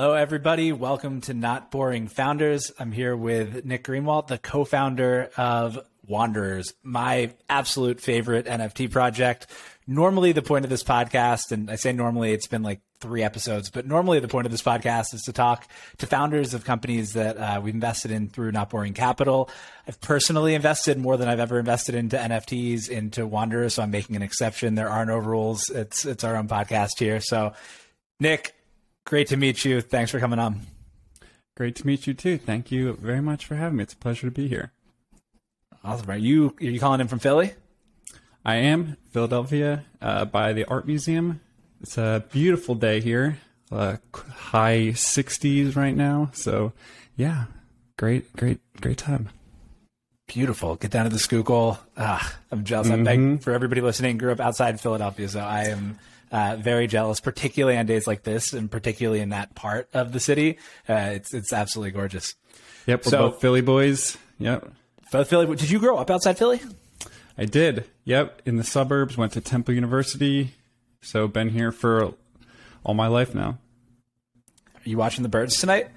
Hello, everybody. Welcome to Not Boring Founders. I'm here with Nick Greenwald, the co founder of Wanderers, my absolute favorite NFT project. Normally, the point of this podcast, and I say normally, it's been like three episodes, but normally the point of this podcast is to talk to founders of companies that uh, we've invested in through Not Boring Capital. I've personally invested more than I've ever invested into NFTs, into Wanderers, so I'm making an exception. There are no rules. It's it's our own podcast here. So, Nick, Great to meet you. Thanks for coming on. Great to meet you too. Thank you very much for having me. It's a pleasure to be here. Awesome. Are you are you calling in from Philly? I am Philadelphia uh, by the art museum. It's a beautiful day here. Uh, high 60s right now. So, yeah, great, great, great time. Beautiful. Get down to the Schuylkill. Ah, I'm jealous. Mm-hmm. I'm for everybody listening. Grew up outside Philadelphia, so I am uh, very jealous, particularly on days like this, and particularly in that part of the city. Uh, it's it's absolutely gorgeous. Yep, we're so, both Philly boys. Yep, both Philly. Did you grow up outside Philly? I did. Yep, in the suburbs. Went to Temple University. So been here for all my life now. Are you watching the birds tonight?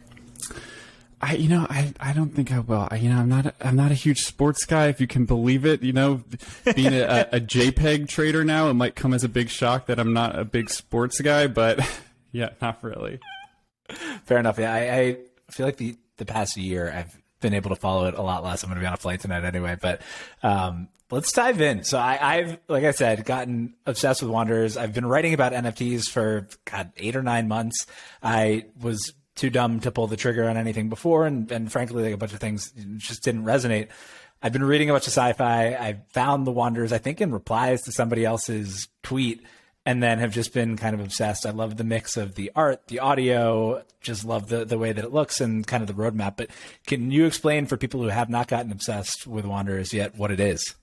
I, you know, I, I don't think I will. I, you know, I'm not, a, I'm not a huge sports guy, if you can believe it. You know, being a, a JPEG trader now, it might come as a big shock that I'm not a big sports guy, but yeah, not really. Fair enough. Yeah, I, I feel like the the past year I've been able to follow it a lot less. I'm going to be on a flight tonight anyway, but um, let's dive in. So I, have like I said, gotten obsessed with Wanderers. I've been writing about NFTs for God eight or nine months. I was too dumb to pull the trigger on anything before, and, and frankly, like a bunch of things just didn't resonate. I've been reading a bunch of sci-fi. I found the Wanderers, I think, in replies to somebody else's tweet, and then have just been kind of obsessed. I love the mix of the art, the audio, just love the the way that it looks, and kind of the roadmap. But can you explain for people who have not gotten obsessed with Wanderers yet what it is?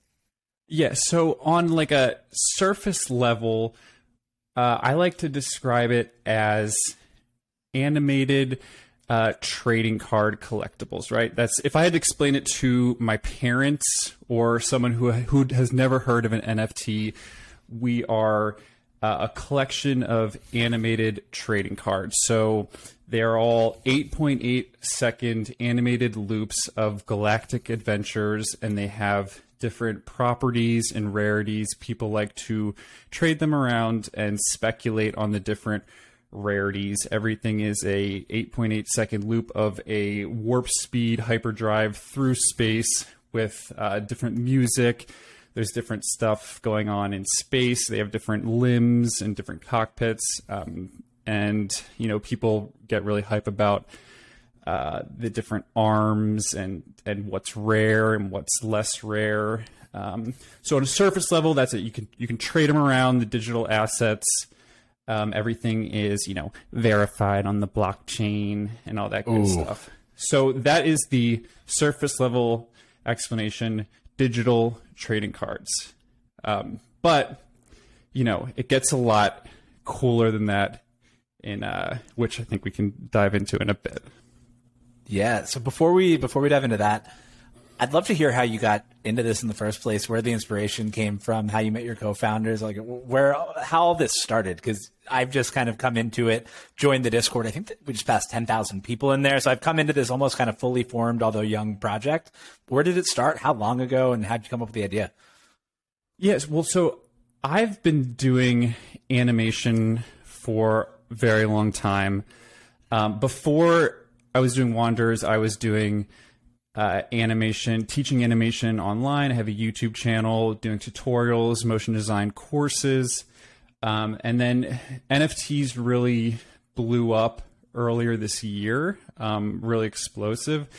Yeah. So on like a surface level, uh, I like to describe it as animated uh, trading card collectibles, right? That's if I had to explain it to my parents or someone who who has never heard of an NFT, we are uh, a collection of animated trading cards. So they are all 8.8 second animated loops of galactic adventures, and they have different properties and rarities. People like to trade them around and speculate on the different rarities. Everything is a 8.8 second loop of a warp speed hyperdrive through space with uh, different music. There's different stuff going on in space. They have different limbs and different cockpits. Um, and, you know, people get really hype about uh, the different arms and, and what's rare and what's less rare. Um, so on a surface level, that's it. You can you can trade them around the digital assets. Um, everything is, you know, verified on the blockchain and all that good Ooh. stuff. So that is the surface level explanation. Digital trading cards, um, but you know, it gets a lot cooler than that. In uh, which I think we can dive into in a bit. Yeah. So before we before we dive into that, I'd love to hear how you got into this in the first place, where the inspiration came from, how you met your co-founders, like where how all this started. Because I've just kind of come into it, joined the Discord. I think we just passed ten thousand people in there, so I've come into this almost kind of fully formed, although young project. Where did it start? How long ago? And how did you come up with the idea? Yes, well, so I've been doing animation for a very long time. Um, before I was doing Wanderers, I was doing uh, animation, teaching animation online. I have a YouTube channel doing tutorials, motion design courses. Um, and then NFTs really blew up earlier this year, um, really explosive.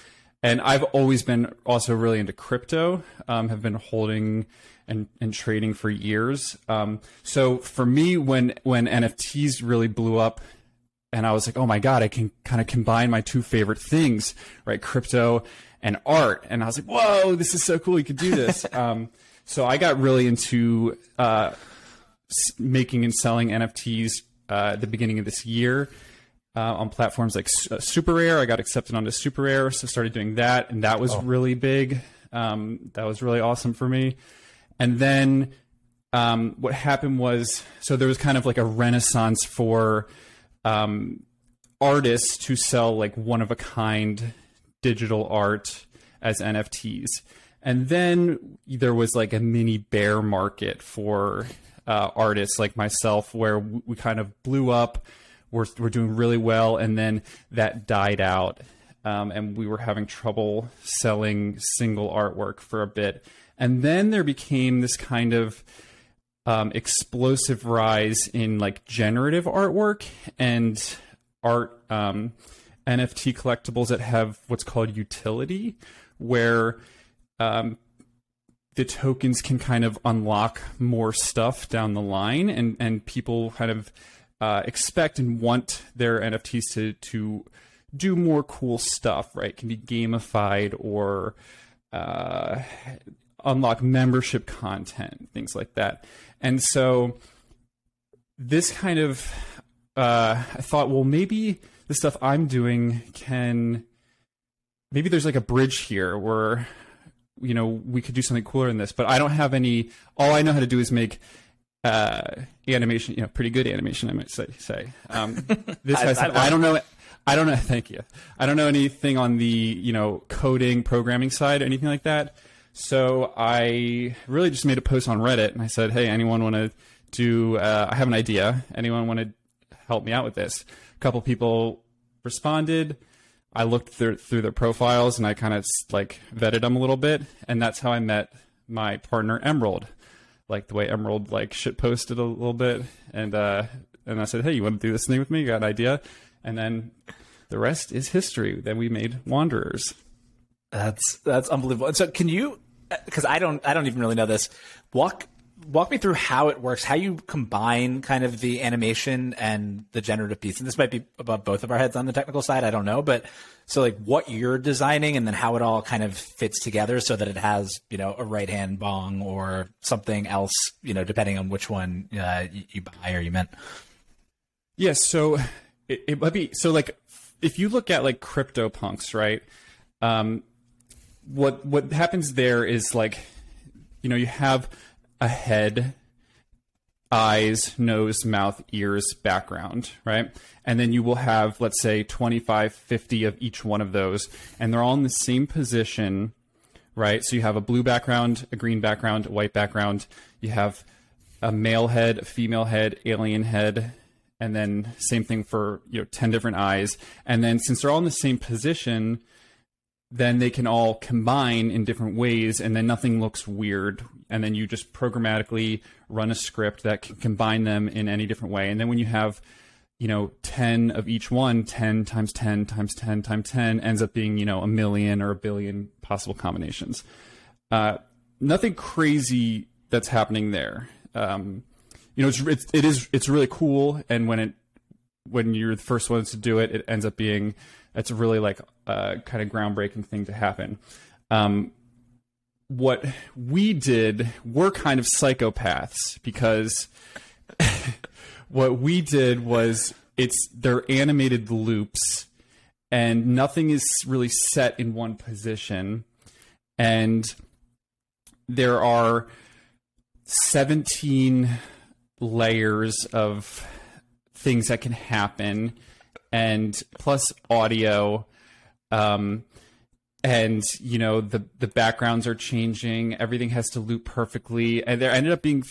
And I've always been also really into crypto, um, have been holding and, and trading for years. Um, so for me, when, when NFTs really blew up, and I was like, oh my God, I can kind of combine my two favorite things, right? Crypto and art. And I was like, whoa, this is so cool. You could do this. um, so I got really into uh, making and selling NFTs uh, at the beginning of this year. Uh, on platforms like uh, SuperRare, I got accepted onto SuperRare, so started doing that, and that was oh. really big. Um, that was really awesome for me. And then um, what happened was, so there was kind of like a renaissance for um, artists to sell like one of a kind digital art as NFTs. And then there was like a mini bear market for uh, artists like myself where we kind of blew up. We're, we're doing really well. And then that died out. Um, and we were having trouble selling single artwork for a bit. And then there became this kind of um, explosive rise in like generative artwork and art um, NFT collectibles that have what's called utility, where um, the tokens can kind of unlock more stuff down the line, and and people kind of uh, expect and want their NFTs to to do more cool stuff. Right, can be gamified or uh, unlock membership content, things like that. And so this kind of uh, I thought, well, maybe the stuff I'm doing can maybe there's like a bridge here where you know we could do something cooler than this but i don't have any all i know how to do is make uh animation you know pretty good animation i might say say. Um this has I, I, I don't know i don't know thank you. I don't know anything on the you know coding programming side anything like that. So i really just made a post on reddit and i said hey anyone want to do uh, i have an idea. Anyone want to help me out with this couple people responded I looked through, through their profiles and I kind of like vetted them a little bit, and that's how I met my partner Emerald. Like the way Emerald like shit posted a little bit, and uh, and I said, hey, you want to do this thing with me? You got an idea? And then the rest is history. Then we made Wanderers. That's that's unbelievable. so, can you? Because I don't, I don't even really know this. Walk walk me through how it works, how you combine kind of the animation and the generative piece. And this might be above both of our heads on the technical side. I don't know, but so like what you're designing and then how it all kind of fits together so that it has, you know, a right hand bong or something else, you know, depending on which one uh, you, you buy or you mint. Yes. Yeah, so it, it might be, so like if you look at like CryptoPunks, right? Um, what, what happens there is like, you know, you have a head, eyes, nose, mouth, ears background, right? And then you will have, let's say, 25, 50 of each one of those, and they're all in the same position, right? So you have a blue background, a green background, a white background. You have a male head, a female head, alien head, and then same thing for you know 10 different eyes. And then since they're all in the same position, then they can all combine in different ways and then nothing looks weird. And then you just programmatically run a script that can combine them in any different way. And then when you have you know 10 of each one 10 times 10 times 10 times 10 ends up being you know a million or a billion possible combinations. Uh, nothing crazy that's happening there. Um, you know it's, it's it is it's really cool. And when it when you're the first ones to do it it ends up being it's really like a kind of groundbreaking thing to happen. Um, what we did, we're kind of psychopaths because what we did was it's they're animated loops and nothing is really set in one position and there are 17 layers of things that can happen and plus audio um, and you know the the backgrounds are changing. Everything has to loop perfectly. And there ended up being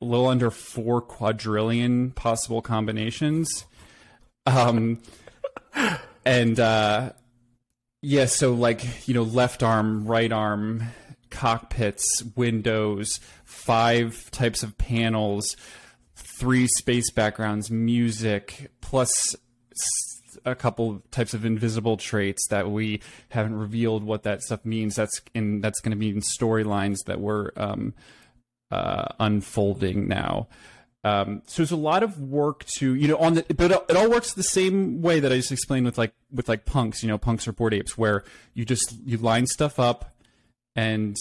a little under 4 quadrillion possible combinations. Um and uh yeah so like you know left arm right arm cockpits windows five types of panels three space backgrounds music plus a couple types of invisible traits that we haven't revealed what that stuff means. That's in that's going to be in storylines that we're um, uh, unfolding now. Um, so there's a lot of work to you know on the but it all works the same way that I just explained with like with like punks. You know, punks or Bored Apes, where you just you line stuff up and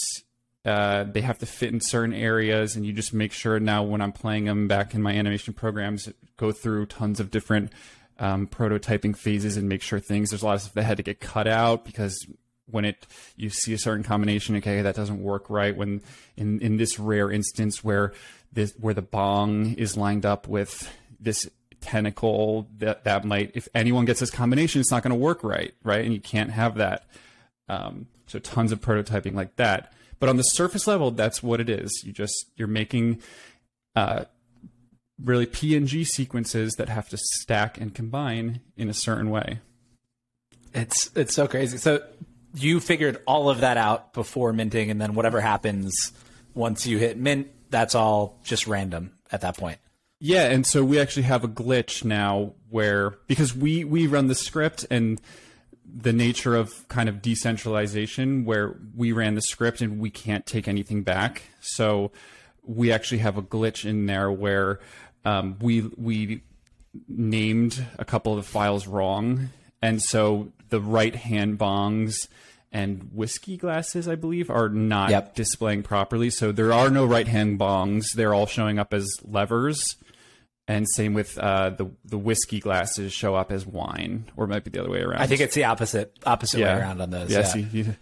uh, they have to fit in certain areas, and you just make sure now when I'm playing them back in my animation programs, go through tons of different um, prototyping phases and make sure things. There's a lot of stuff that had to get cut out because when it you see a certain combination, okay, that doesn't work right. When in in this rare instance where this where the bong is lined up with this tentacle that that might if anyone gets this combination, it's not going to work right, right? And you can't have that. Um, so tons of prototyping like that. But on the surface level, that's what it is. You just you're making uh, really PNG sequences that have to stack and combine in a certain way. It's it's so crazy. So you figured all of that out before minting, and then whatever happens once you hit mint, that's all just random at that point. Yeah, and so we actually have a glitch now where because we we run the script and the nature of kind of decentralization where we ran the script and we can't take anything back. So we actually have a glitch in there where um, we we named a couple of the files wrong, and so the right hand bongs and whiskey glasses, I believe, are not Yep. displaying properly. So there are no right hand bongs; they're all showing up as levers. And same with uh, the the whiskey glasses show up as wine, or it might be the other way around. I think it's the opposite opposite way around on those. Yeah, Yeah, you-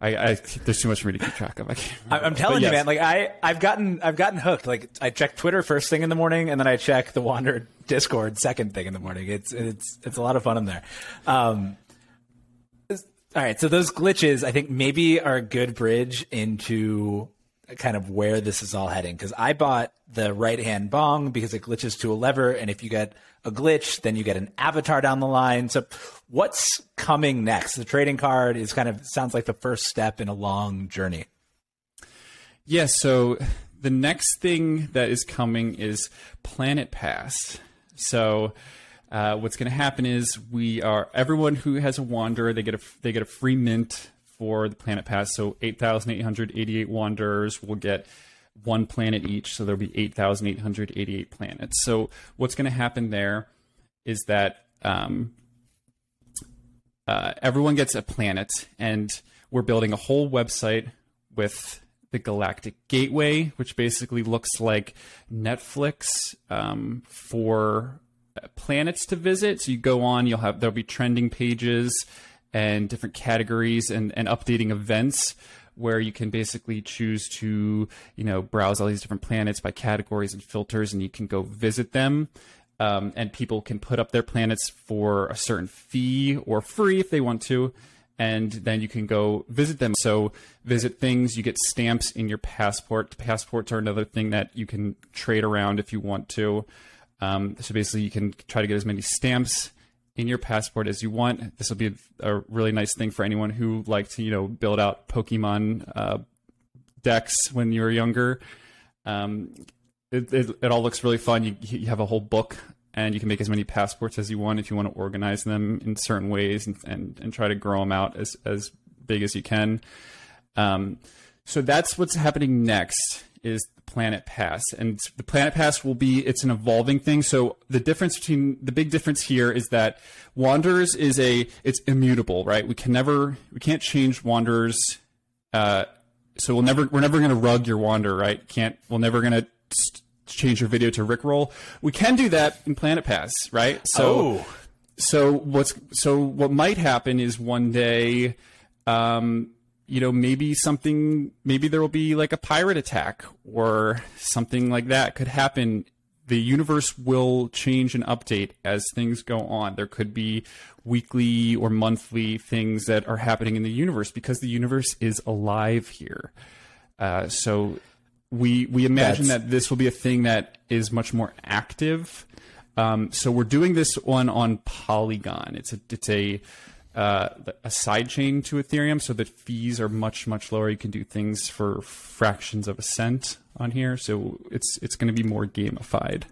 I, I, there's too much for me to keep track of. I can't remember. I'm telling But you, yes. man. Like I, I've gotten, I've gotten hooked. Like I check Twitter first thing in the morning, and then I check the Wander Discord second thing in the morning. It's, it's, it's a lot of fun in there. Um, all right, so those glitches, I think, maybe are a good bridge into kind of where this is all heading. Because I bought the right hand bong because it glitches to a lever, and if you get a glitch, then you get an avatar down the line. So, what's coming next? The trading card is kind of sounds like the first step in a long journey. Yeah, so the next thing that is coming is Planet Pass. So uh, what's going to happen is we are everyone who has a wanderer they get a they get a free mint for the Planet Pass. So eight thousand eight hundred eighty eight wanderers will get one planet each. So there'll be eight thousand eight hundred eighty eight planets. So what's going to happen there is that um, uh, everyone gets a planet, and we're building a whole website with the Galactic Gateway, which basically looks like Netflix um, for uh, planets to visit. So you go on, you'll have there'll be trending pages and different categories and, and updating events where you can basically choose to you know browse all these different planets by categories and filters and you can go visit them. Um, and people can put up their planets for a certain fee or free if they want to and then you can go visit them. So visit things you get stamps in your passport. Passports are another thing that you can trade around if you want to. Um, so basically you can try to get as many stamps in your passport as you want this will be a, really nice thing for anyone who like to you know build out pokemon uh, decks when you were younger um, it, it, it all looks really fun. You, you have a whole book, and you can make as many passports as you want if you want to organize them in certain ways and, and, and try to grow them out as, as big as you can. Um, so that's what's happening next is Planet Pass, and the Planet Pass will be it's an evolving thing. So the difference between the big difference here is that Wanderers is a it's immutable, right? We can never we can't change Wanderers. Uh, so we'll never we're never going to rug your wander right can't we're never going to change your video to rickroll we can do that in planet pass right so Oh. so what's so what might happen is one day um you know maybe something maybe there will be like a pirate attack or something like that could happen the universe will change and update as things go on there could be weekly or monthly things that are happening in the universe because the universe is alive here uh, so we we imagine That's- that this will be a thing that is much more active. Um, so we're doing this one on Polygon. It's a it's a uh, a side chain to Ethereum, so that fees are much much lower. You can do things for fractions of a cent on here, so it's it's going to be more gamified.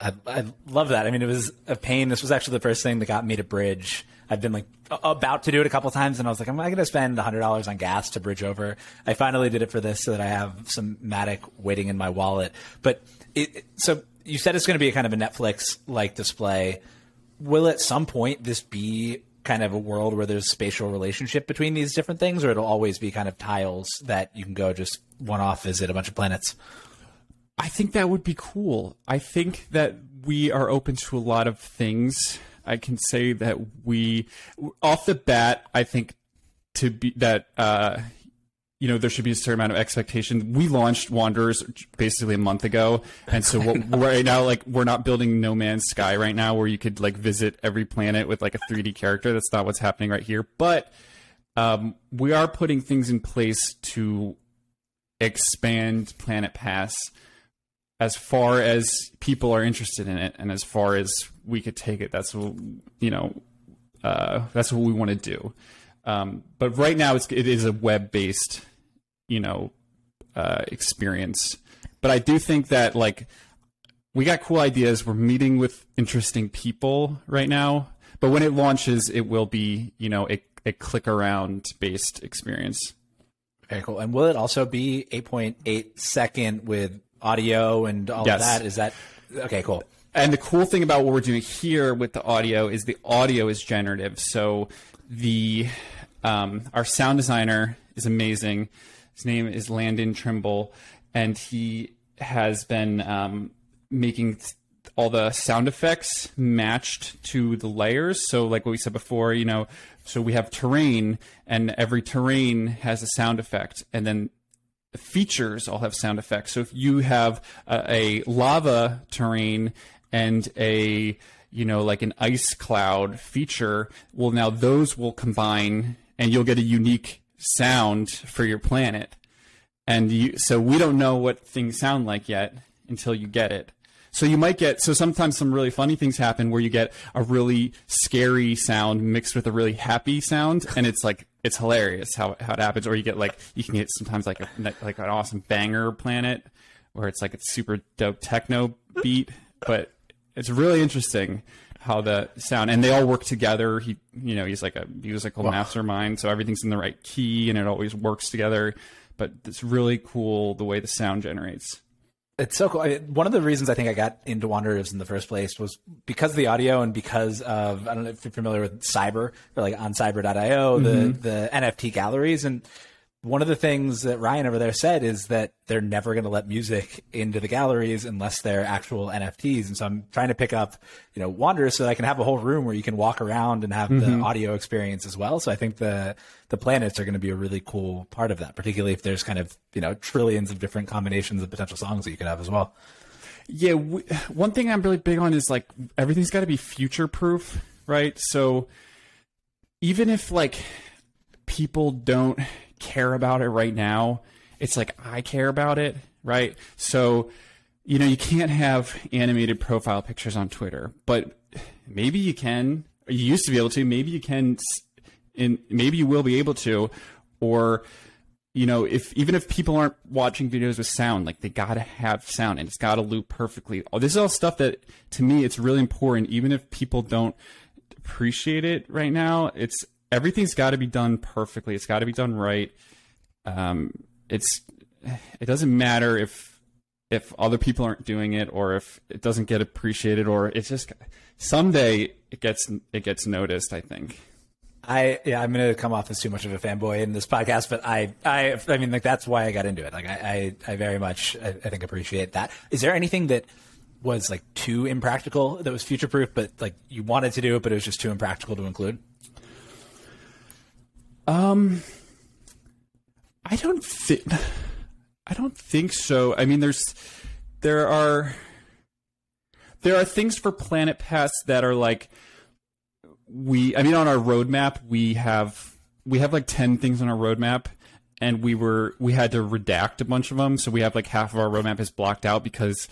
I, I love that. I mean, it was a pain. This was actually the first thing that got me to bridge. I've been like about to do it a couple times, and I was like, I'm not going to spend hundred dollars on gas to bridge over. I finally did it for this so that I have some Matic waiting in my wallet. But it- so you said it's going to be a kind of a Netflix like display. Will at some point this be kind of a world where there's spatial relationship between these different things, or it'll always be kind of tiles that you can go just one off visit a bunch of planets? I think that would be cool. I think that we are open to a lot of things. I can say that we, off the bat, I think to be that uh, you know there should be a certain amount of expectation. We launched Wanderers basically a month ago, and so what, right now, like we're not building No Man's Sky right now, where you could like visit every planet with like a 3D character. That's not what's happening right here, but um, we are putting things in place to expand Planet Pass as far as people are interested in it, and as far as we could take it. That's what you know. Uh, that's what we want to do. Um, but right now, it's, it is a web based you know uh, experience. But I do think that like we got cool ideas. We're meeting with interesting people right now. But when it launches, it will be you know a, a click around based experience. Very cool. And will it also be 8.8 second with audio and all yes. of that? Is that okay? Cool. And the cool thing about what we're doing here with the audio is the audio is generative. So the um, our sound designer is amazing. His name is Landon Trimble, and he has been um, making all the sound effects matched to the layers. So, like what we said before, you know, so we have terrain, and every terrain has a sound effect, and then features all have sound effects. So, if you have a, a lava terrain and a you know, like an ice cloud feature, well, now those will combine and you'll get a unique sound for your planet. And you, so we don't know what things sound like yet until you get it. So you might get so sometimes some really funny things happen where you get a really scary sound mixed with a really happy sound, and it's like it's hilarious how how it happens. Or you get like you can get sometimes like a like an awesome banger planet where it's like it's super dope techno beat, but it's really interesting how the sound and they all work together. He, you know, he's like a musical wow. mastermind, so everything's in the right key and it always works together. But it's really cool the way the sound generates. It's so cool. One of the reasons I think I got into Wanderers in the first place was because of the audio and because of I don't know if you're familiar with Cyber or like on Cyber.io, mm-hmm. the the NFT galleries and one of the things that Ryan over there said is that they're never going to let music into the galleries unless they're actual NFTs. And so I'm trying to pick up, you know, Wanderers so that I can have a whole room where you can walk around and have mm-hmm. the audio experience as well. So I think the the planets are going to be a really cool part of that, particularly if there's kind of you know trillions of different combinations of potential songs that you could have as well. Yeah, we, one thing I'm really big on is like everything's got to be future proof, right? So even if like people don't care about it right now. It's like I care about it, right? So, you know, you can't have animated profile pictures on Twitter, but maybe you can. You used to be able to. Maybe you can, and maybe you will be able to, or you know, if even if people aren't watching videos with sound, like they gotta have sound and it's gotta loop perfectly. Oh, this is all stuff that to me it's really important. Even if people don't appreciate it right now, it's everything's got to be done perfectly. It's got to be done right. Um, it's it doesn't matter if if other people aren't doing it or if it doesn't get appreciated or it's just someday it gets it gets noticed. I think. I yeah, I'm gonna come off as too much of a fanboy in this podcast, but I I I mean like that's why I got into it. Like I I, I very much I, I think appreciate that. Is there anything that was like too impractical that was future proof, but like you wanted to do it, but it was just too impractical to include? Um, I don't think. I don't think so. I mean, there's there are there are things for Planet Pass that are like we. I mean, on our roadmap, we have we have like ten things on our roadmap, and we were we had to redact a bunch of them. So we have like half of our roadmap is blocked out because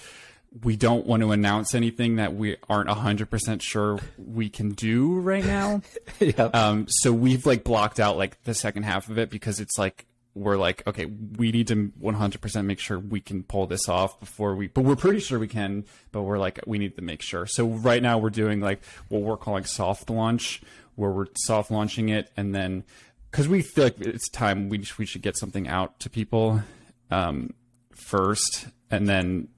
we don't want to announce anything that we aren't 100% sure we can do right now. yep. um, so we've like blocked out like the second half of it because it's like we're like okay we need to 100% make sure we can pull this off before we but we're pretty sure we can but we're like we need to make sure so right now we're doing like what we're calling soft launch where we're soft launching it and then because we feel like it's time we, we should get something out to people um, first and then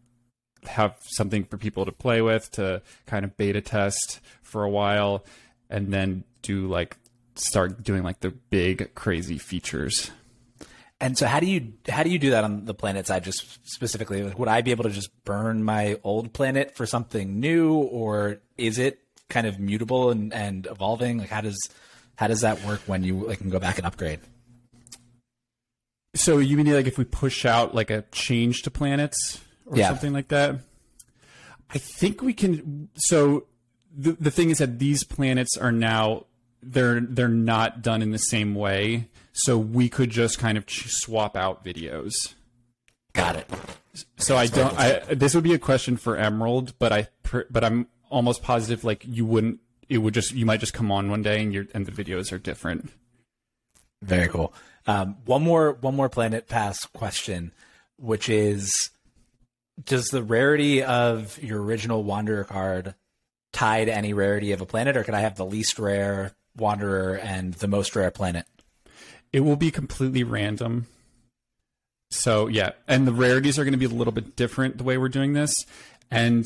have something for people to play with to kind of beta test for a while and then do like start doing like the big crazy features. And so how do you how do you do that on the planet side just specifically would i be able to just burn my old planet for something new or is it kind of mutable and, and evolving? Like how does how does that work when you like can go back and upgrade? So you mean like if we push out like a change to planets or Yeah. something like that? I think we can. So the the thing is that these planets are now they're they're not done in the same way. So we could just kind of swap out videos. Got it. So I don't. I this would be a question for Emerald, but I but I'm almost positive like you wouldn't. It would just you might just come on one day and your and the videos are different. Very cool. Um, one more one more Planet Pass question, which is does the rarity of your original Wanderer card tie to any rarity of a planet, or could I have the least rare Wanderer and the most rare planet? It will be completely random. So yeah, and the rarities are going to be a little bit different the way we're doing this, and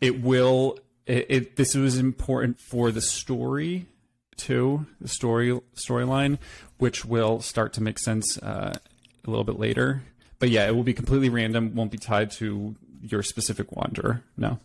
it will. It, it this was important for the story too, the story storyline, which will start to make sense uh, a little bit later. But yeah, it will be completely random. Won't be tied to your specific wanderer. No.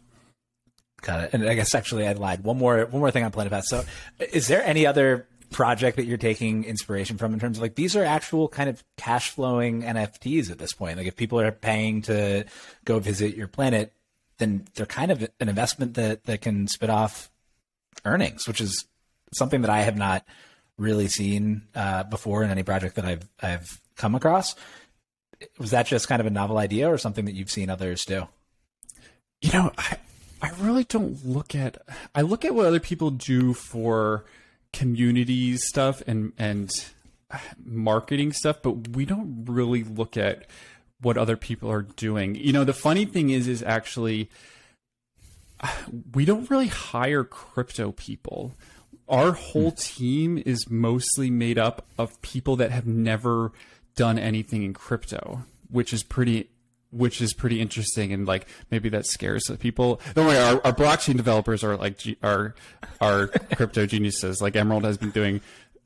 Got it. And I guess actually I lied. One more one more thing on Planet Pass. So is there any other project that you're taking inspiration from in terms of like these are actual kind of cash flowing NFTs at this point? Like if people are paying to go visit your planet, then they're kind of an investment that, that can spit off earnings, which is something that I have not really seen uh, before in any project that I've I've come across. Was that just kind of a novel idea or something that you've seen others do? You know, I I really don't look at I look at what other people do for community stuff and and marketing stuff, but we don't really look at what other people are doing. You know, the funny thing is is actually we don't really hire crypto people. Our whole hmm. team is mostly made up of people that have never done anything in crypto, which is pretty which is pretty interesting and like maybe that scares people. Don't worry, our, our blockchain developers are like are are crypto geniuses. Like Emerald has been doing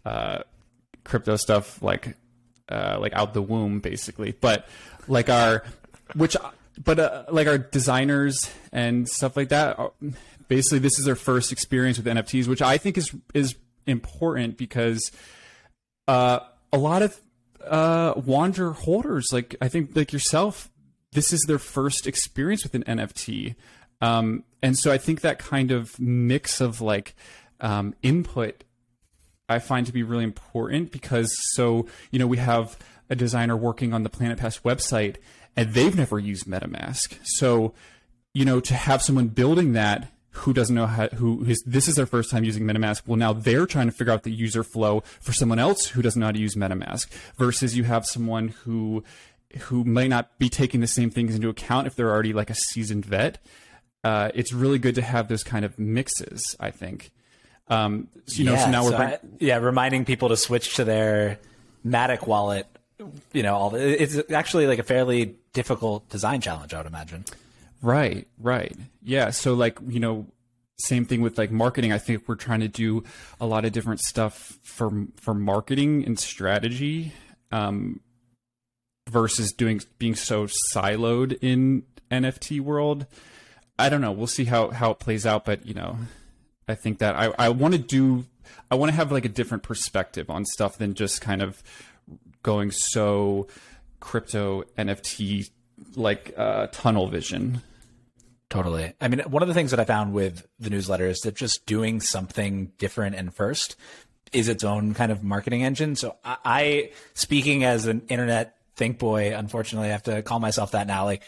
uh, crypto stuff like uh, like out the womb basically, but like our which but uh, like our designers and stuff like that. Are, basically, this is their first experience with NFTs, which I think is is important because uh, a lot of uh, wander holders, like I think like yourself, this is their first experience with an NFT. Um, and so I think that kind of mix of like um, input I find to be really important because so, you know, we have a designer working on the Planet Pass website and they've never used MetaMask. So, you know, to have someone building that who doesn't know how who is this is their first time using MetaMask. Well, now they're trying to figure out the user flow for someone else who doesn't know how to use MetaMask versus you have someone who who might not be taking the same things into account if they're already like a seasoned vet. Uh, it's really good to have those kind of mixes. I think. Um, so, you know, so now we're bring- I- yeah, reminding people to switch to their Matic wallet. You know, all the, it's actually like a fairly difficult design challenge, I would imagine. Right, right. Yeah. So like, you know, same thing with like marketing. I think we're trying to do a lot of different stuff for for marketing and strategy um versus doing being so siloed in NFT world. I don't know. We'll see how how it plays out, but you know, I think that I I want to do I want to have like a different perspective on stuff than just kind of going so crypto NFT like uh tunnel vision. Totally. I mean, one of the things that I found with the newsletter is that just doing something different and first is its own kind of marketing engine. So I, I speaking as an internet think boy, unfortunately, I have to call myself that now. Like,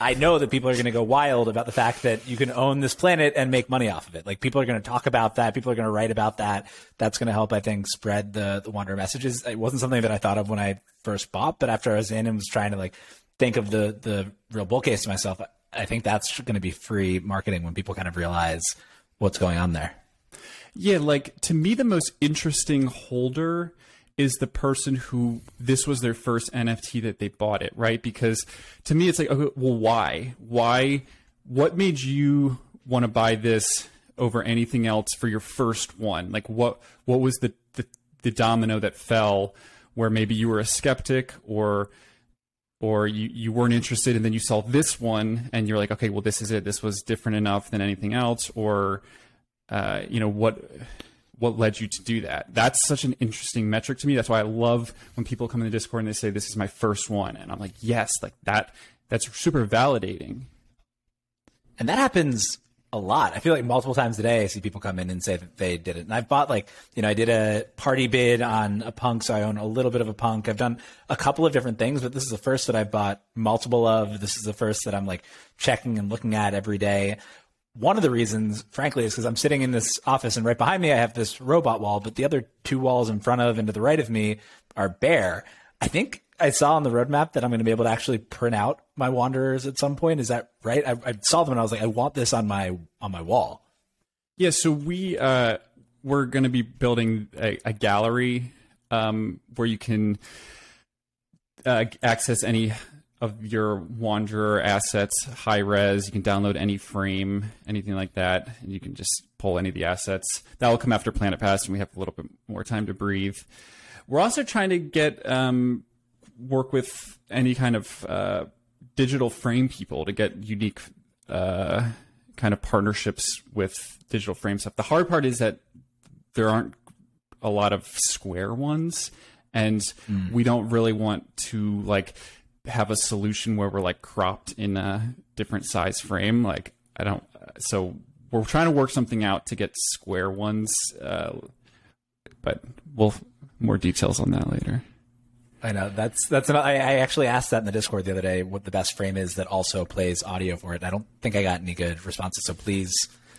I know that people are going to go wild about the fact that you can own this planet and make money off of it. Like, people are going to talk about that. People are going to write about that. That's going to help, I think, spread the the Wanderer messages. It wasn't something that I thought of when I first bought, but after I was in and was trying to like think of the the real bull case to myself, I think that's going to be free marketing when people kind of realize what's going on there. Yeah, like to me, the most interesting holder is the person who this was their first NFT that they bought it, right? Because to me, it's like, okay, well, why? Why? What made you want to buy this over anything else for your first one? Like, what what was the the, the domino that fell where maybe you were a skeptic or or you, you weren't interested and then you saw this one and you're like okay well this is it this was different enough than anything else or uh, you know what what led you to do that? That's such an interesting metric to me. That's why I love when people come in the Discord and they say, this is my first one. And I'm like, yes, like that, that's super validating. And that happens a lot. I feel like multiple times a day I see people come in and say that they did it. And I've bought like, you know, I did a party bid on a punk, so I own a little bit of a punk. I've done a couple of different things, but this is the first that I've bought multiple of. This is the first that I'm like checking and looking at every day. One of the reasons, frankly, is because I'm sitting in this office and right behind me I have this robot wall, but the other two walls in front of and to the right of me are bare. I think I saw on the roadmap that I'm going to be able to actually print out my wanderers at some point. Is that right? I, I saw them and I was like, I want this on my on my wall. Yeah, so we uh, we're going to be building a, a gallery um, where you can uh, access any of your Wanderer assets, high res. You can download any frame, anything like that, and you can just pull any of the assets. That will come after Planet Pass, and we have a little bit more time to breathe. We're also trying to get um, work with any kind of uh, digital frame people to get unique uh, kind of partnerships with digital frame stuff. The hard part is that there aren't a lot of square ones, and mm. we don't really want to like have a solution where we're like cropped in a different size frame. Like I don't. So we're trying to work something out to get square ones, uh, but we'll more details on that later. I know that's that's. An, I, I actually asked that in the Discord the other day. What the best frame is that also plays audio for it. I don't think I got any good responses. So please,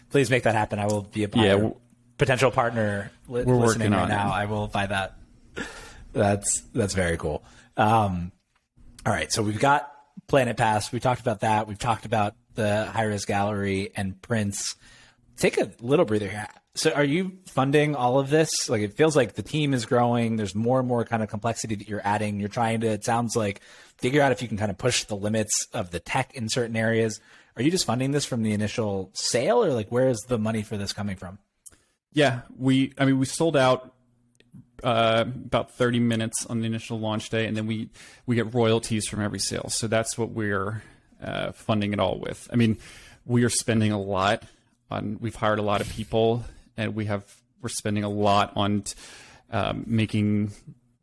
please make that happen. I will be a yeah, potential partner. Li- we're listening right now. It. I will buy that. That's that's very cool. Um, all right, so we've got Planet Pass. We talked about that. We've talked about the high res gallery and prints. Take a little breather here. So are you funding all of this? Like it feels like the team is growing. There's more and more kind of complexity that you're adding. You're trying to, it sounds like, figure out if you can kind of push the limits of the tech in certain areas. Are you just funding this from the initial sale or like where is the money for this coming from? Yeah, we I mean we sold out uh, about 30 minutes on the initial launch day, and then we we get royalties from every sale. So that's what we're uh, funding it all with. I mean, we are spending a lot on. We've hired a lot of people, and we have we're spending a lot on um, making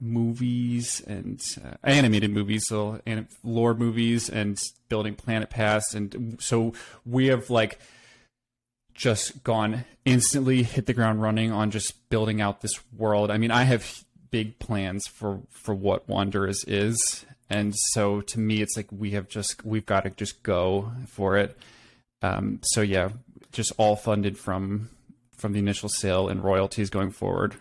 movies and uh, animated movies, so and lore movies, and building Planet Pass, and so we have like just gone instantly hit the ground running on just building out this world. I mean, I have big plans for for what Wanderers is, and so to me, it's like we have just we've got to just go for it. Um, so yeah, just all funded from from the initial sale and royalties going forward.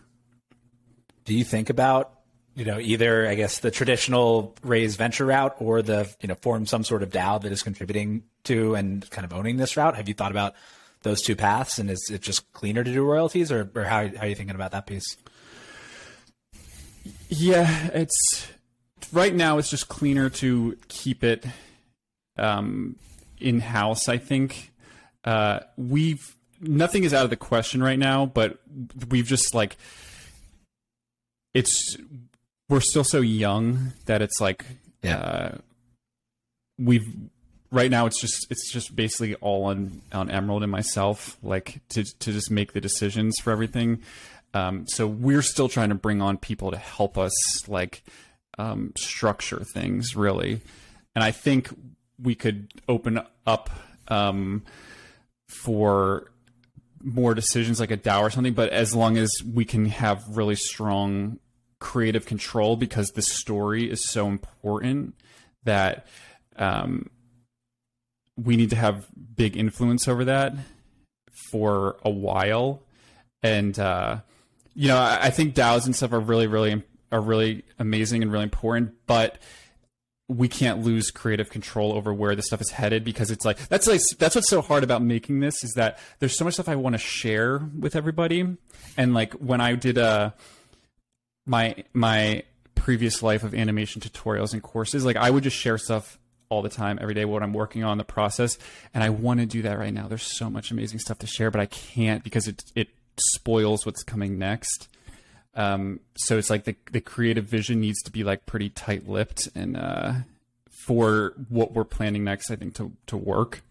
Do you think about you know either I guess the traditional raise venture route or the you know form some sort of DAO that is contributing to and kind of owning this route? Have you thought about those two paths, and is it just cleaner to do royalties, or, or how, how are you thinking about that piece? Yeah, it's right now. It's just cleaner to keep it um, in house. I think uh, we've nothing is out of the question right now, but we've just like it's we're still so young that it's like yeah. Uh, we've right now it's just it's just basically all on on Emerald and myself, like to to just make the decisions for everything. Um, so we're still trying to bring on people to help us like um, structure things really, and I think we could open up um, for more decisions like a DAO or something. But as long as we can have really strong creative control, because the story is so important that um, we need to have big influence over that for a while. And uh, you know, I, I think DAOs and stuff are really, really are really amazing and really important, but we can't lose creative control over where this stuff is headed because it's like that's like that's what's so hard about making this is that there's so much stuff I want to share with everybody. And like when I did uh my my previous life of animation tutorials and courses, like I would just share stuff all the time, every day, what I'm working on, the process. And I want to do that right now. There's so much amazing stuff to share, but I can't because it it spoils what's coming next. Um, so it's like the the creative vision needs to be like pretty tight lipped and uh, for what we're planning next, I think to to work.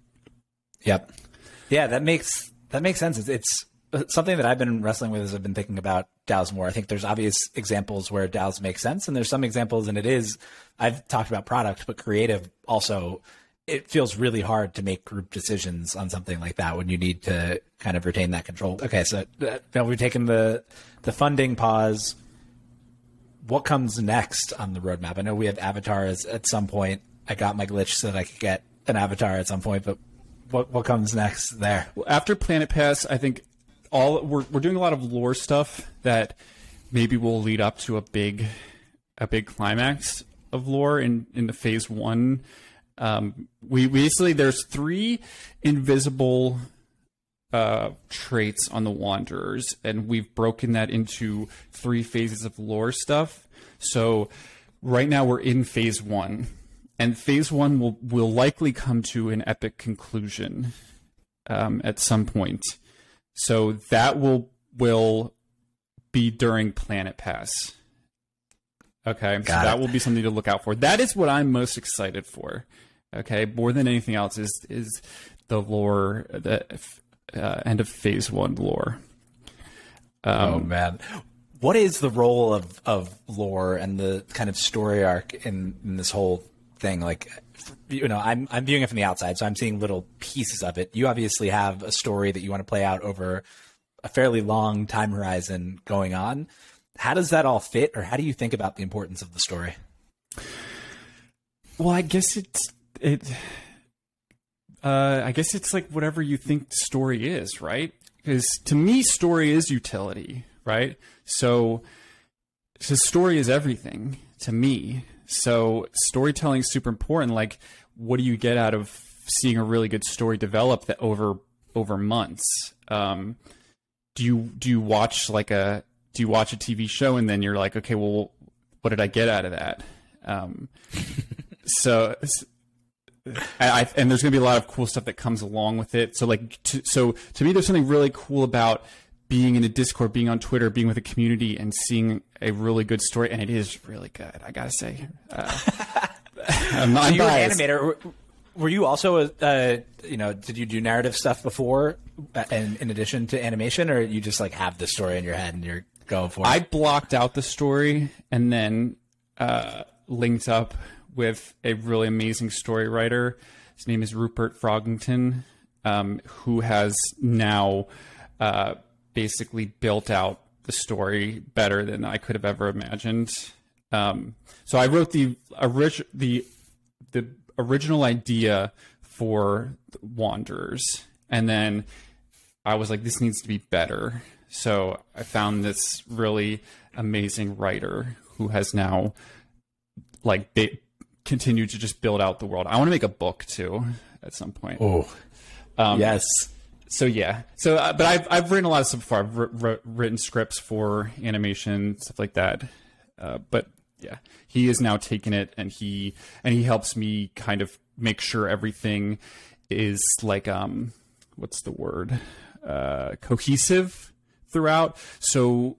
Yep. Yeah, that makes that makes sense. It's, it's something that I've been wrestling with as I've been thinking about DAOs more. I think there's obvious examples where DAOs make sense, and there's some examples, and it is. I've talked about product, but creative also. It feels really hard to make group decisions on something like that when you need to kind of retain that control. Okay, so uh, now we've taken the the funding pause. What comes next on the roadmap? I know we have avatars at some point. I got my glitch so that I could get an avatar at some point, but what what comes next there? After Planet Pass, I think all we're we're doing a lot of lore stuff that maybe will lead up to a big a big climax of lore in in the phase one. Um, we basically there's three invisible uh, traits on the Wanderers, and we've broken that into three phases of lore stuff. So right now we're in phase one, and phase one will will likely come to an epic conclusion um, at some point. So that will will be during Planet Pass. Okay, Got so it. that will be something to look out for. That is what I'm most excited for. Okay, more than anything else is is the lore, the uh, end of Phase One lore. oh man, what is the role of of lore and the kind of story arc in, in this whole thing? Like, you know, I'm I'm viewing it from the outside, so I'm seeing little pieces of it. You obviously have a story that you want to play out over a fairly long time horizon going on. How does that all fit, or how do you think about the importance of the story? Well, I guess it's it. Uh, I guess it's like whatever you think the story is, right? Because to me, story is utility, right? So, so story is everything to me. So storytelling is super important. Like, what do you get out of seeing a really good story develop that over over months? Um, do you do you watch like a do you watch a TV show and then you're like, okay, well, what did I get out of that? Um, so I, I, and there's going to be a lot of cool stuff that comes along with it. So like, to, so to me, there's something really cool about being in a Discord, being on Twitter, being with a community, and seeing a really good story. And it is really good. I gotta say, uh, I'm not So you're an animator. Were- Were you also, a, uh, you know, did you do narrative stuff before, uh, in, in addition to animation, or you just like have the story in your head and you're going for it? I blocked out the story and then uh, linked up with a really amazing story writer. His name is Rupert Frogington, um, who has now uh, basically built out the story better than I could have ever imagined. Um, so I wrote the the the original idea for Wanderers, and then I was like, this needs to be better. So I found this really amazing writer who has now like they continued to just build out the world. I want to make a book too at some point. oh, Um, yes. So yeah. So uh, but I've I've written a lot of stuff before. I've wr- wr- written scripts for animation stuff like that. Uh, but yeah, he is now taking it and he and he helps me kind of make sure everything is like um what's the word uh cohesive throughout. So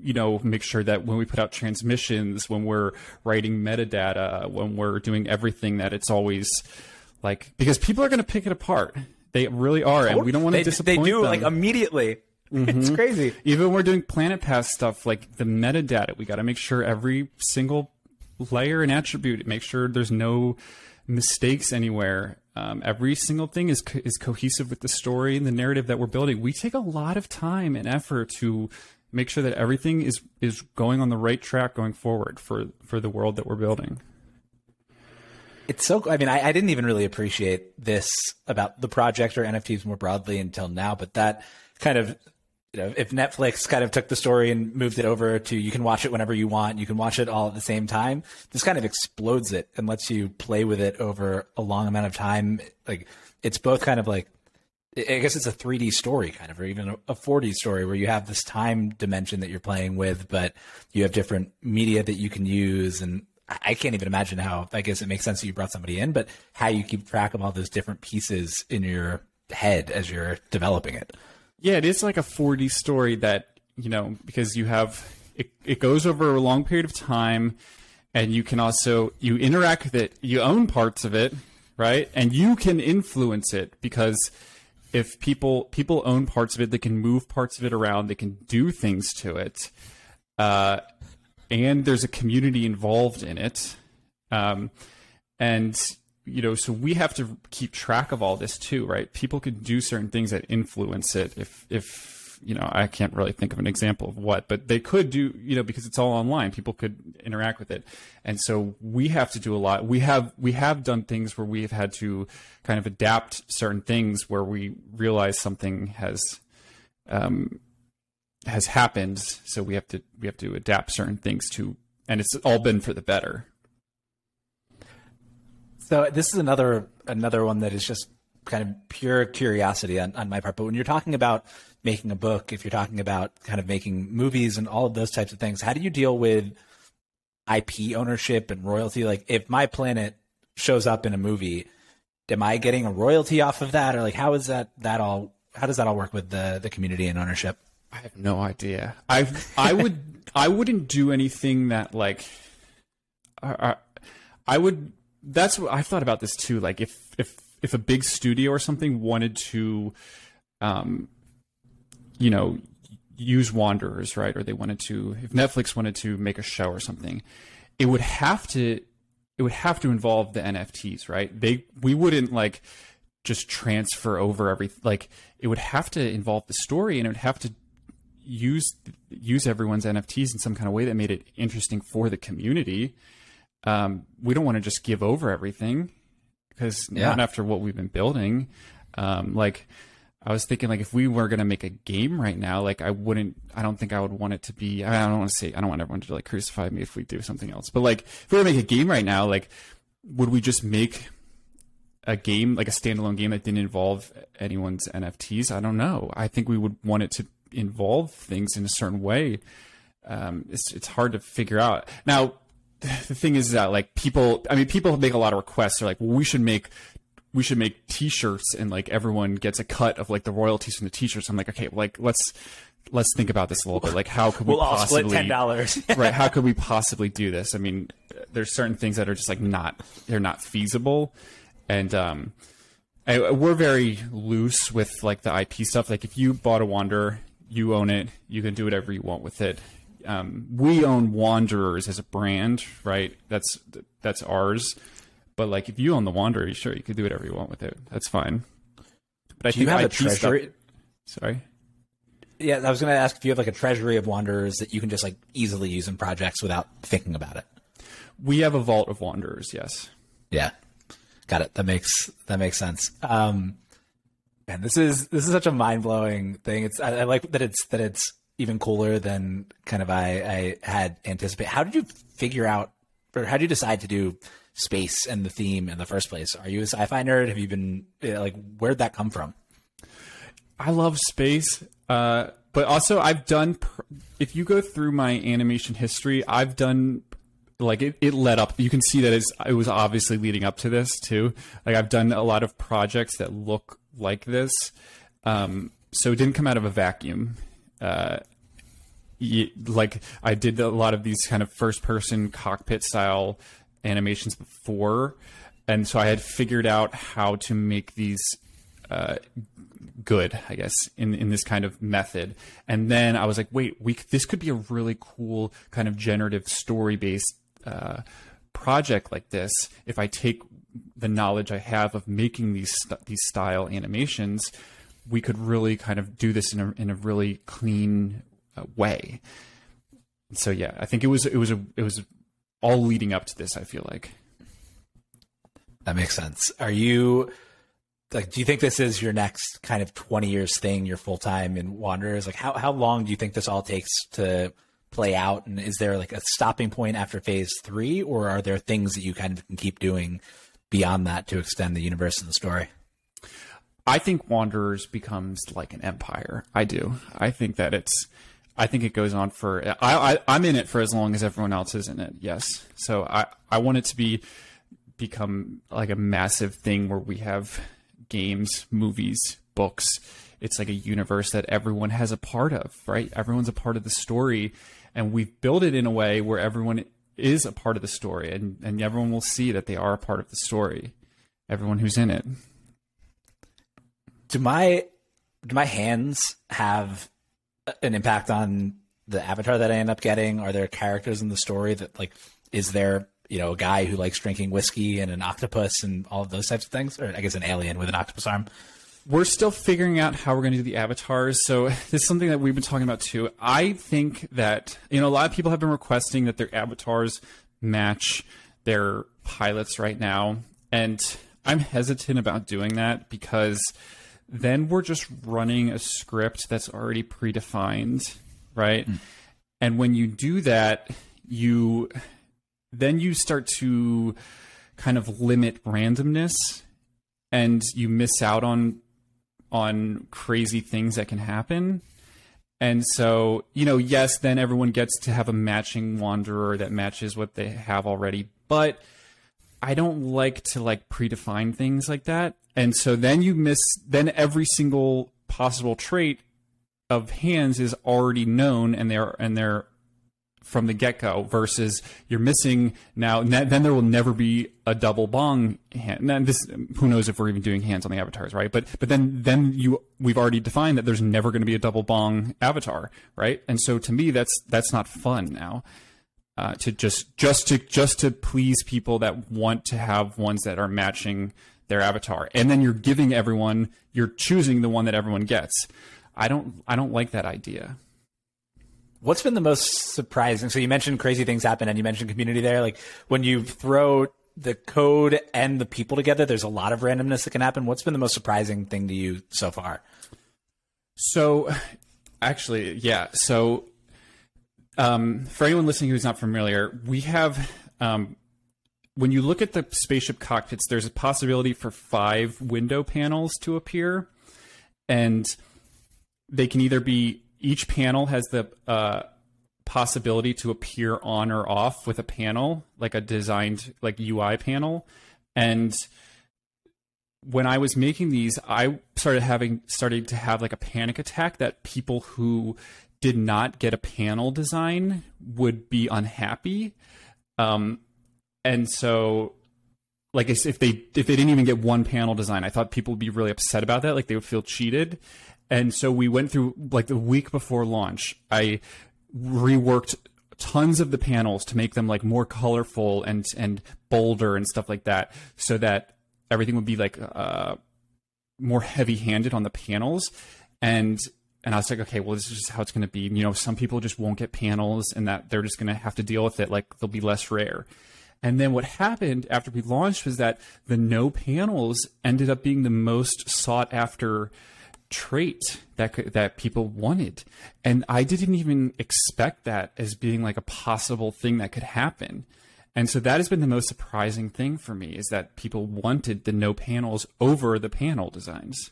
you know, make sure that when we put out transmissions, when we're writing metadata, when we're doing everything, that it's always like because people are going to pick it apart. They really are, and we don't want to disappoint They do them. like immediately. Mm-hmm. It's crazy. Even when we're doing Planet Pass stuff, like the metadata, we got to make sure every single layer and attribute, make sure there's no mistakes anywhere. Um, every single thing is co- is cohesive with the story and the narrative that we're building. We take a lot of time and effort to make sure that everything is is going on the right track going forward for for the world that we're building. It's so. I mean, I, I didn't even really appreciate this about the project or NFTs more broadly until now. But that kind of, you know, if Netflix kind of took the story and moved it over to you can watch it whenever you want, you can watch it all at the same time. This kind of explodes it and lets you play with it over a long amount of time. Like it's both kind of like. I guess it's a 3D story, kind of, or even a 4D story where you have this time dimension that you're playing with, but you have different media that you can use. And I I can't even imagine how, I guess it makes sense that you brought somebody in, but how you keep track of all those different pieces in your head as you're developing it. Yeah, it is like a 4D story that, you know, because you have it, it goes over a long period of time and you can also you interact with it, you own parts of it, right? And you can influence it because if people people own parts of it, they can move parts of it around, they can do things to it, uh, and there's a community involved in it, um, and you know, so we have to keep track of all this too, right? People could do certain things that influence it. If if you know, I can't really think of an example of what, but they could do, you know, because it's all online. People could interact with it, and so we have to do a lot. We have we have done things where we have had to kind of adapt certain things where we realize something has um, has happened, so we have to we have to adapt certain things to, and it's all been for the better. So this is another another one that is just kind of pure curiosity on, on my part. But when you're talking about making a book, if you're talking about kind of making movies and all of those types of things, how do you deal with IP ownership and royalty? Like if my planet shows up in a movie, am I getting a royalty off of that? Or like how is that that all how does that all work with the the community and ownership? I have no idea. I I would I wouldn't do anything that like I, I would that's what I've thought about this too. Like if if if a big studio or something wanted to, um, you know, use Wanderers, right? Or they wanted to, if Netflix wanted to make a show or something, it would have to, it would have to involve the NFTs, right? They, we wouldn't like just transfer over everything. Like it would have to involve the story and it would have to use use everyone's NFTs in some kind of way that made it interesting for the community. Um, we don't want to just give over everything because yeah. not after what we've been building. Um, like I was thinking, like if we were going to make a game right now, like I wouldn't, I don't think I would want it to be. I don't want to say, I don't want everyone to like crucify me if we do something else. But like if we were to make a game right now, like would we just make a game like a standalone game that didn't involve anyone's NFTs? I don't know. I think we would want it to involve things in a certain way. Um, it's it's hard to figure out now the thing is that like people i mean people make a lot of requests. They're like well we should make we should make t-shirts and like everyone gets a cut of like the royalties from the t-shirts. I'm like okay like let's let's think about this a little bit. Like how could we we'll possibly all split ten dollars. Right how could we possibly do this? I mean there's certain things that are just like not they're not feasible. And um I, we're very loose with like the ip stuff. Like if you bought a wander you own it. You can do whatever you want with it um, we own Wanderers as a brand, right? That's that's ours. But like, if you own the Wanderer, sure, you could do whatever you want with it. That's fine. But I do think you have IP a treasury. Stuff... Sorry. Yeah, I was going to ask if you have like a treasury of Wanderers that you can just like easily use in projects without thinking about it. We have a vault of Wanderers. Yes. Yeah, got it. That makes that makes sense. Um, and this is this is such a mind blowing thing. It's I, I like that it's that it's even cooler than kind of I, I had anticipated. How did you figure out, or how did you decide to do space and the theme in the first place? Are you a sci-fi nerd? Have you been like, where'd that come from? I love space, uh, but also I've done. If you go through my animation history, I've done like it, it led up. You can see that it was obviously leading up to this too. Like I've done a lot of projects that look like this. Um, so it didn't come out of a vacuum uh, like I did a lot of these kind of first person cockpit style animations before, and so I had figured out how to make these uh, good, I guess, in in this kind of method. And then I was like, wait, we this could be a really cool kind of generative story based uh, project like this if I take the knowledge I have of making these these style animations we could really kind of do this in a in a really clean uh, way. So yeah, I think it was it was a it was all leading up to this. I feel like that makes sense. Are you like? Do you think this is your next kind of twenty years thing? Your full time in Wanderers. Like how how long do you think this all takes to play out? And is there like a stopping point after Phase Three, or are there things that you kind of can keep doing beyond that to extend the universe and the story? I think Wanderers becomes like an empire. I do. I think that it's. I think it goes on for. I, I am in it for as long as everyone else is in it. Yes. So I I want it to be become like a massive thing where we have games, movies, books. It's like a universe that everyone has a part of, right? Everyone's a part of the story, and we've built it in a way where everyone is a part of the story, and and everyone will see that they are a part of the story. Everyone who's in it. Do my do my hands have an impact on the avatar that I end up getting? Are there characters in the story that like is there you know a guy who likes drinking whiskey and an octopus and all of those types of things, or I guess an alien with an octopus arm? We're still figuring out how we're going to do the avatars. So this is something that we've been talking about too. I think that you know a lot of people have been requesting that their avatars match their pilots right now, and I'm hesitant about doing that because then we're just running a script that's already predefined, right? Mm. And when you do that, you then you start to kind of limit randomness and you miss out on on crazy things that can happen. And so, you know, yes, then everyone gets to have a matching wanderer that matches what they have already, but I don't like to like predefine things like that. And so then you miss then every single possible trait of hands is already known and they're and they're from the get go versus you're missing now. Then there will never be a double bong hand. And this, who knows if we're even doing hands on the avatars, right? But but then then you we've already defined that there's never going to be a double bong avatar, right? And so to me, that's that's not fun now. Uh, to just just to just to please people that want to have ones that are matching their avatar, and then you're giving everyone, you're choosing the one that everyone gets. I don't I don't like that idea. What's been the most surprising? So you mentioned crazy things happen and you mentioned community there. Like when you throw the code and the people together, there's a lot of randomness that can happen. What's been the most surprising thing to you so far? So actually, yeah. So um, for anyone listening who's not familiar, we have um, when you look at the spaceship cockpits, there's a possibility for five window panels to appear, and they can either be each panel has the uh, possibility to appear on or off with a panel, like a designed like UI panel. And when I was making these, I started having started to have like a panic attack that people who did not get a panel design would be unhappy. Um, and so like if they if they didn't even get one panel design, I thought people would be really upset about that, like they would feel cheated. And so we went through like the week before launch. I reworked tons of the panels to make them like more colorful and and bolder and stuff like that, so that everything would be like uh, more heavy handed on the panels. And and I was like, okay, well, this is just how it's going to be. You know, some people just won't get panels, and that they're just going to have to deal with it. Like they'll be less rare. And then what happened after we launched was that the no panels ended up being the most sought after trait that could, that people wanted and i didn't even expect that as being like a possible thing that could happen and so that has been the most surprising thing for me is that people wanted the no panels over the panel designs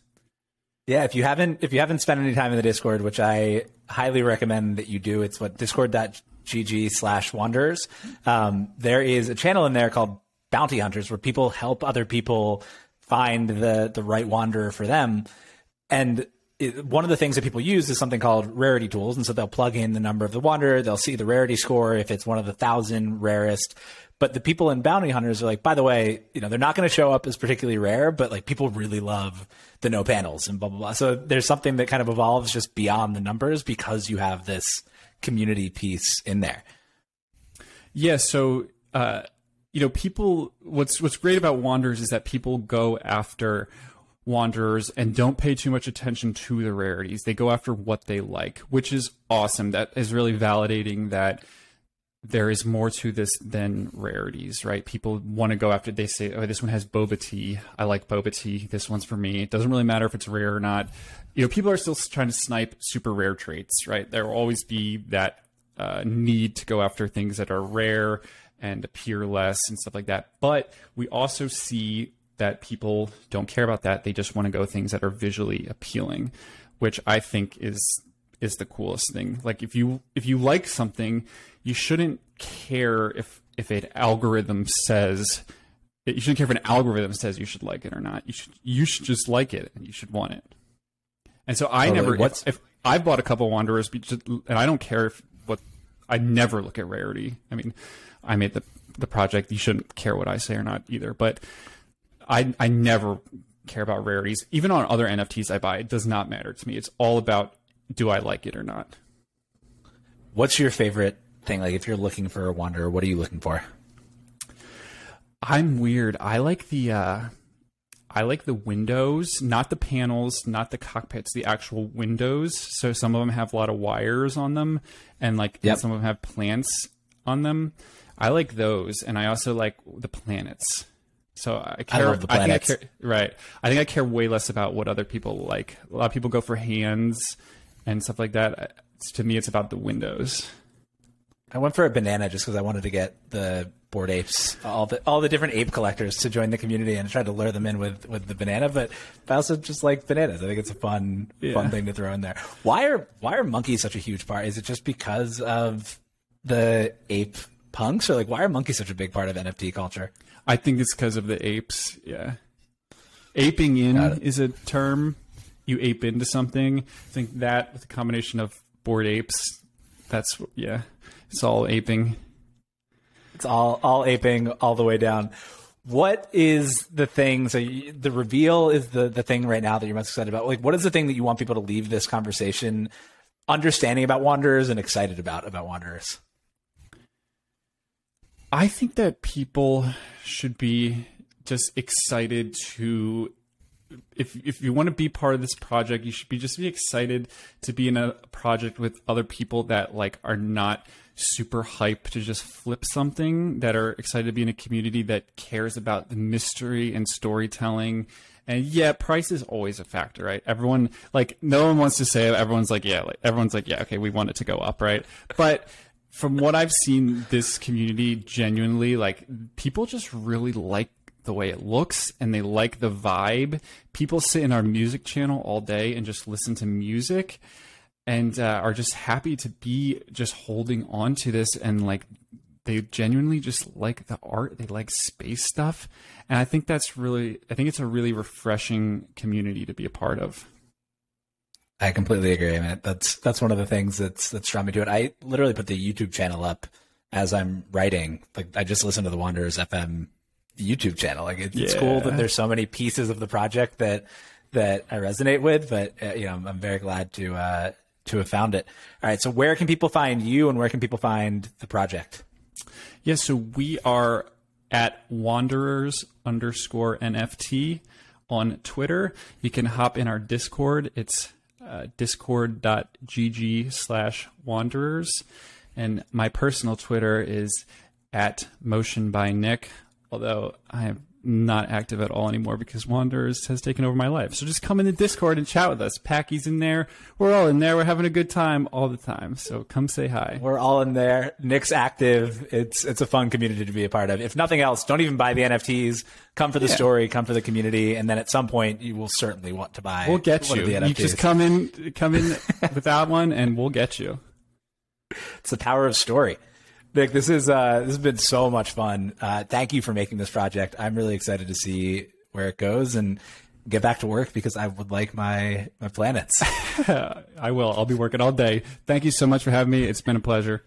yeah if you haven't if you haven't spent any time in the discord which i highly recommend that you do it's what discord.gg slash wanderers. Um, there is a channel in there called bounty hunters where people help other people find the the right wanderer for them. And one of the things that people use is something called rarity tools. And so they'll plug in the number of the wanderer, they'll see the rarity score if it's one of the thousand rarest. But the people in bounty hunters are like, by the way, you know, they're not going to show up as particularly rare, but like people really love the no panels and blah, blah, blah. So there's something that kind of evolves just beyond the numbers because you have this community piece in there. Yeah. So, uh, you know, people, what's, what's great about Wanderers is that people go after wanderers and don't pay too much attention to the rarities. They go after what they like, which is awesome. That is really validating that there is more to this than rarities, right? People want to go after. They say, "Oh, this one has boba tea. I like boba tea. This one's for me." It doesn't really matter if it's rare or not. You know, people are still trying to snipe super rare traits, right? There will always be that uh, need to go after things that are rare and appear less and stuff like that. But we also see that people don't care about that. They just want to go things that are visually appealing, which I think is is the coolest thing. Like if you if you like something, you shouldn't care if if an algorithm says you shouldn't care if an algorithm says you should like it or not. You should you should just like it and you should want it. And so I oh, never really? if, if I've bought a couple wanderers and I don't care if what I never look at rarity. I mean, I made the the project. You shouldn't care what I say or not either, but I I never care about rarities. Even on other NFTs I buy, it does not matter to me. It's all about do I like it or not. What's your favorite thing? Like, if you're looking for a Wanderer, what are you looking for? I'm weird. I like the uh I like the windows, not the panels, not the cockpits, the actual windows. So some of them have a lot of wires on them and like Yep. and some of them have plants on them. I like those and I also like the planets. So I care love the think I planets. care right. I think I care way less about what other people like. A lot of people go for hands and stuff like that. Uh, To me it's about the windows. I went for a banana just because I wanted to get the Bored Apes, all the all the different ape collectors to join the community and tried to lure them in with with the banana. But I also just like bananas. I think it's a fun Yeah. fun thing to throw in there. Why are why are monkeys such a huge part? Is it just because of the ape punks, or like why are monkeys such a big part of NFT culture? I think it's because of the apes. Yeah. Aping in is a term. You ape into something. I think that with a combination of bored apes, that's, yeah, it's all aping. It's all all aping all the way down. What is the thing? So you, the reveal is the the thing right now that you're most excited about. Like, what is the thing that you want people to leave this conversation understanding about Wanderers and excited about about Wanderers? I think that people should be just excited to if if you want to be part of this project, you should be just be excited to be in a project with other people that like are not super hype to just flip something that are excited to be in a community that cares about the mystery and storytelling. And yeah, price is always a factor, right? Everyone like no one wants to say it. everyone's like, yeah, like everyone's like, yeah, okay, we want it to go up, right? But from what I've seen, this community genuinely like people just really like the way it looks and they like the vibe. People sit in our music channel all day and just listen to music and uh, are just happy to be just holding on to this and like they genuinely just like the art. They like space stuff. And i think that's really i think it's a really refreshing community to be a part of I completely agree, man. That's that's one of the things that's that's drawn me to it. I literally put the YouTube channel up as I'm writing. Like I just listened to the Wanderers FM YouTube channel. Like it's, it's cool that there's so many pieces of the project that that I resonate with. But uh, you know, I'm, I'm very glad to uh, to have found it. All right, so where can people find you, and where can people find the project? yeah so we are at wanderers underscore nft on twitter you can hop in our discord it's uh, discord.gg slash wanderers. And my personal twitter is at motion by nick although i am not active at all anymore because wanderers has taken over my life so just come in the discord and chat with us packy's in there we're all in there we're having a good time all the time so come say hi We're all in there. Nick's active. It's it's a fun community to be a part of. If nothing else, don't even buy the NFTs. Come for the story. Come for the community, and then at some point, you will certainly want to buy. We'll get you. You just come in, come in without one, and we'll get you. It's the power of story. Nick, this is uh, this has been so much fun. Uh, thank you for making this project. I'm really excited to see where it goes and get back to work because I would like my my planets. I will. I'll be working all day. Thank you so much for having me. It's been a pleasure.